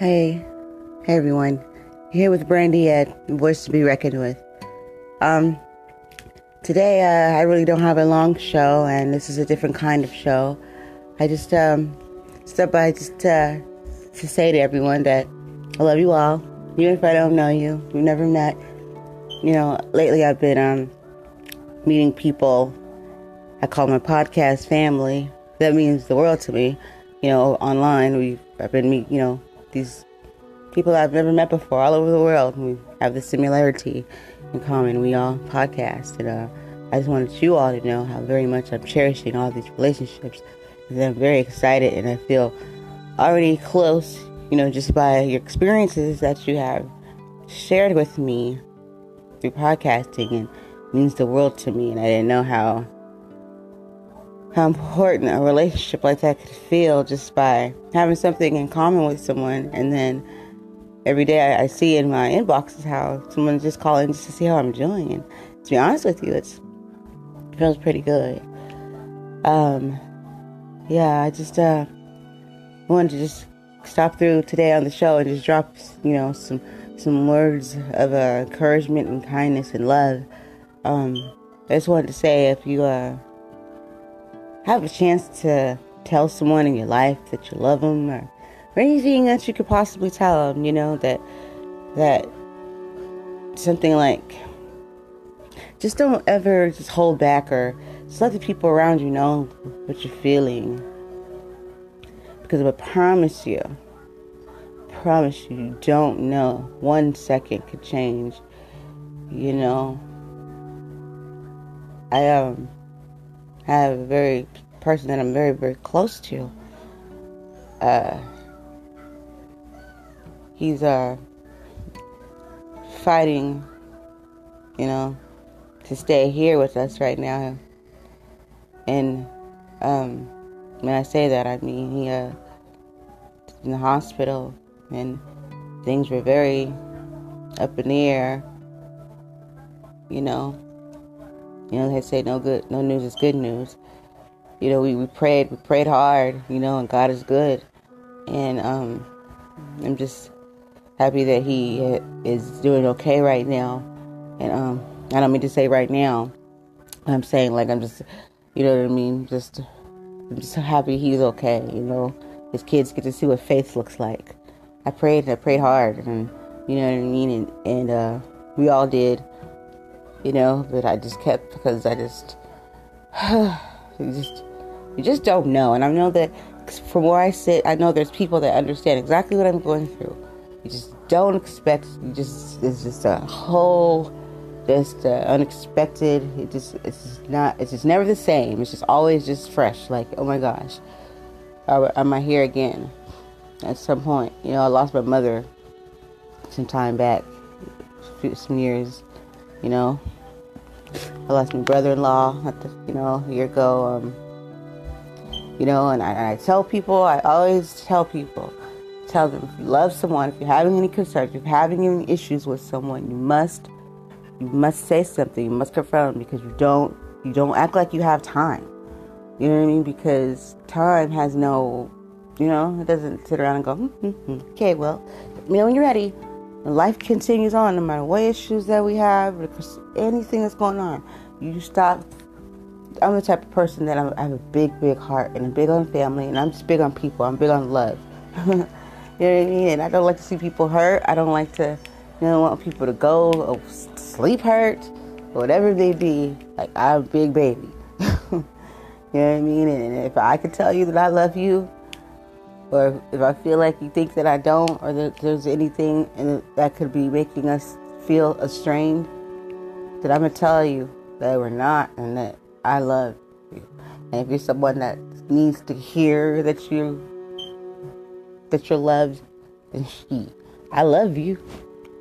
Hey, hey everyone. Here with Brandy at Voice to Be Reckoned with. Um, today uh, I really don't have a long show, and this is a different kind of show. I just um stop by just uh, to say to everyone that I love you all, even if I don't know you, we've never met. You know, lately I've been um meeting people I call my podcast family. That means the world to me. You know, online we I've been meet you know these people I've never met before all over the world. We have the similarity in common. We all podcast, and uh, I just wanted you all to know how very much I'm cherishing all these relationships. And I'm very excited, and I feel already close. You know, just by your experiences that you have shared with me through podcasting, and means the world to me. And I didn't know how how important a relationship like that could feel just by having something in common with someone. And then every day I, I see in my inbox is how someone's just calling just to see how I'm doing. And to be honest with you it's it feels pretty good. Um yeah I just uh wanted to just stop through today on the show and just drop you know some some words of uh, encouragement and kindness and love. Um I just wanted to say if you uh have a chance to tell someone in your life that you love them or, or anything that you could possibly tell them, you know, that, that something like, just don't ever just hold back or just let the people around you know what you're feeling. Because I promise you, promise you, you don't know. One second could change, you know. I, um, have a very person that I'm very, very close to. Uh, he's uh, fighting, you know, to stay here with us right now. And um, when I say that, I mean he uh, in the hospital, and things were very up in the air. You know, you know, they say no good, no news is good news. You know, we, we prayed, we prayed hard, you know, and God is good. And um, I'm just happy that he is doing okay right now. And um, I don't mean to say right now. I'm saying like I'm just, you know what I mean. Just, I'm just happy he's okay. You know, his kids get to see what faith looks like. I prayed, and I prayed hard, and you know what I mean. And, and uh, we all did you know, but I just kept because I just, you just, you just don't know. And I know that from where I sit, I know there's people that understand exactly what I'm going through. You just don't expect. You just it's just a whole, just uh, unexpected. It just it's just not. It's just never the same. It's just always just fresh. Like oh my gosh, am I here again? At some point, you know, I lost my mother some time back, some years you know. I lost my brother-in-law at the, you know, a year ago. Um, you know, and I, and I tell people, I always tell people, tell them if you love someone, if you're having any concerns, if you're having any issues with someone, you must, you must say something. You must confront them because you don't, you don't act like you have time. You know what I mean? Because time has no, you know, it doesn't sit around and go, hmm, hmm, hmm. okay, well, you know when you're ready. Life continues on no matter what issues that we have, anything that's going on. You stop. I'm the type of person that I'm, i have a big, big heart and I'm big on family and I'm just big on people. I'm big on love. you know what I mean? And I don't like to see people hurt. I don't like to, you know, want people to go or sleep hurt, whatever they be. Like I'm a big baby. you know what I mean? And if I could tell you that I love you, or if I feel like you think that I don't, or that there's anything that could be making us feel estranged, that I'm gonna tell you that we're not, and that I love you. And if you're someone that needs to hear that you that you're loved, then she, I love you,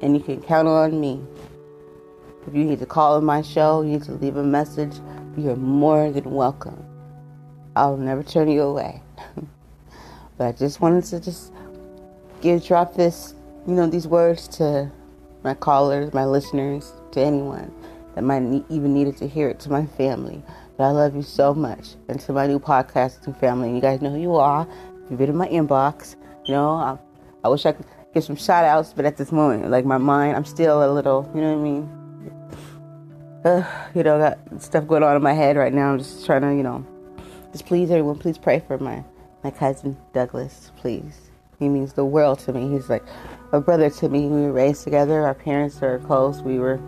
and you can count on me. If you need to call on my show, you need to leave a message. You are more than welcome. I'll never turn you away. But I just wanted to just give drop this, you know, these words to my callers, my listeners, to anyone that might need, even needed to hear it, to my family. But I love you so much, and to my new podcasting family. You guys know who you are. You've been in my inbox. You know, I'm, I wish I could give some shout outs, but at this moment, like my mind, I'm still a little, you know what I mean? Uh, you know, got stuff going on in my head right now. I'm just trying to, you know, just please everyone, please pray for my, my cousin Douglas, please. He means the world to me. He's like a brother to me. We were raised together. Our parents are close. We were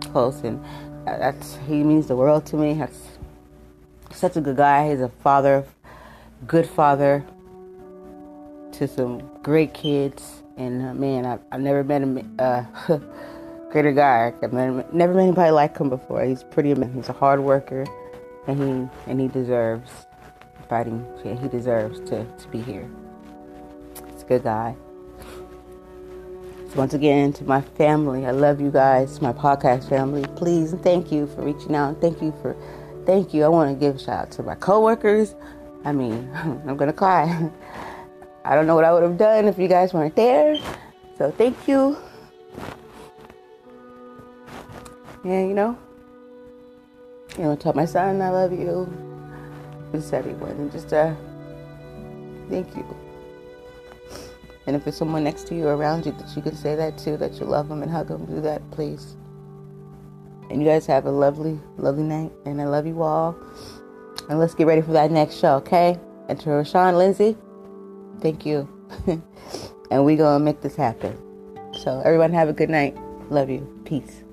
close, and that's he means the world to me. That's such a good guy. He's a father, good father to some great kids. And uh, man, I, I've never met a uh, greater guy. I've never, never met anybody like him before. He's pretty amazing. He's a hard worker, and he and he deserves fighting. Yeah, he deserves to, to be here. He's a good guy. So once again, to my family, I love you guys, my podcast family. Please and thank you for reaching out. Thank you for, thank you. I want to give a shout out to my coworkers. I mean, I'm gonna cry. I don't know what I would have done if you guys weren't there. So thank you. Yeah, you know, you know, tell my son I love you. Just everyone, and just uh, thank you. And if there's someone next to you around you that you can say that to, that you love them and hug them, do that, please. And you guys have a lovely, lovely night. And I love you all. And let's get ready for that next show, okay? And to Rashawn Lindsay, thank you. and we to make this happen. So, everyone, have a good night. Love you. Peace.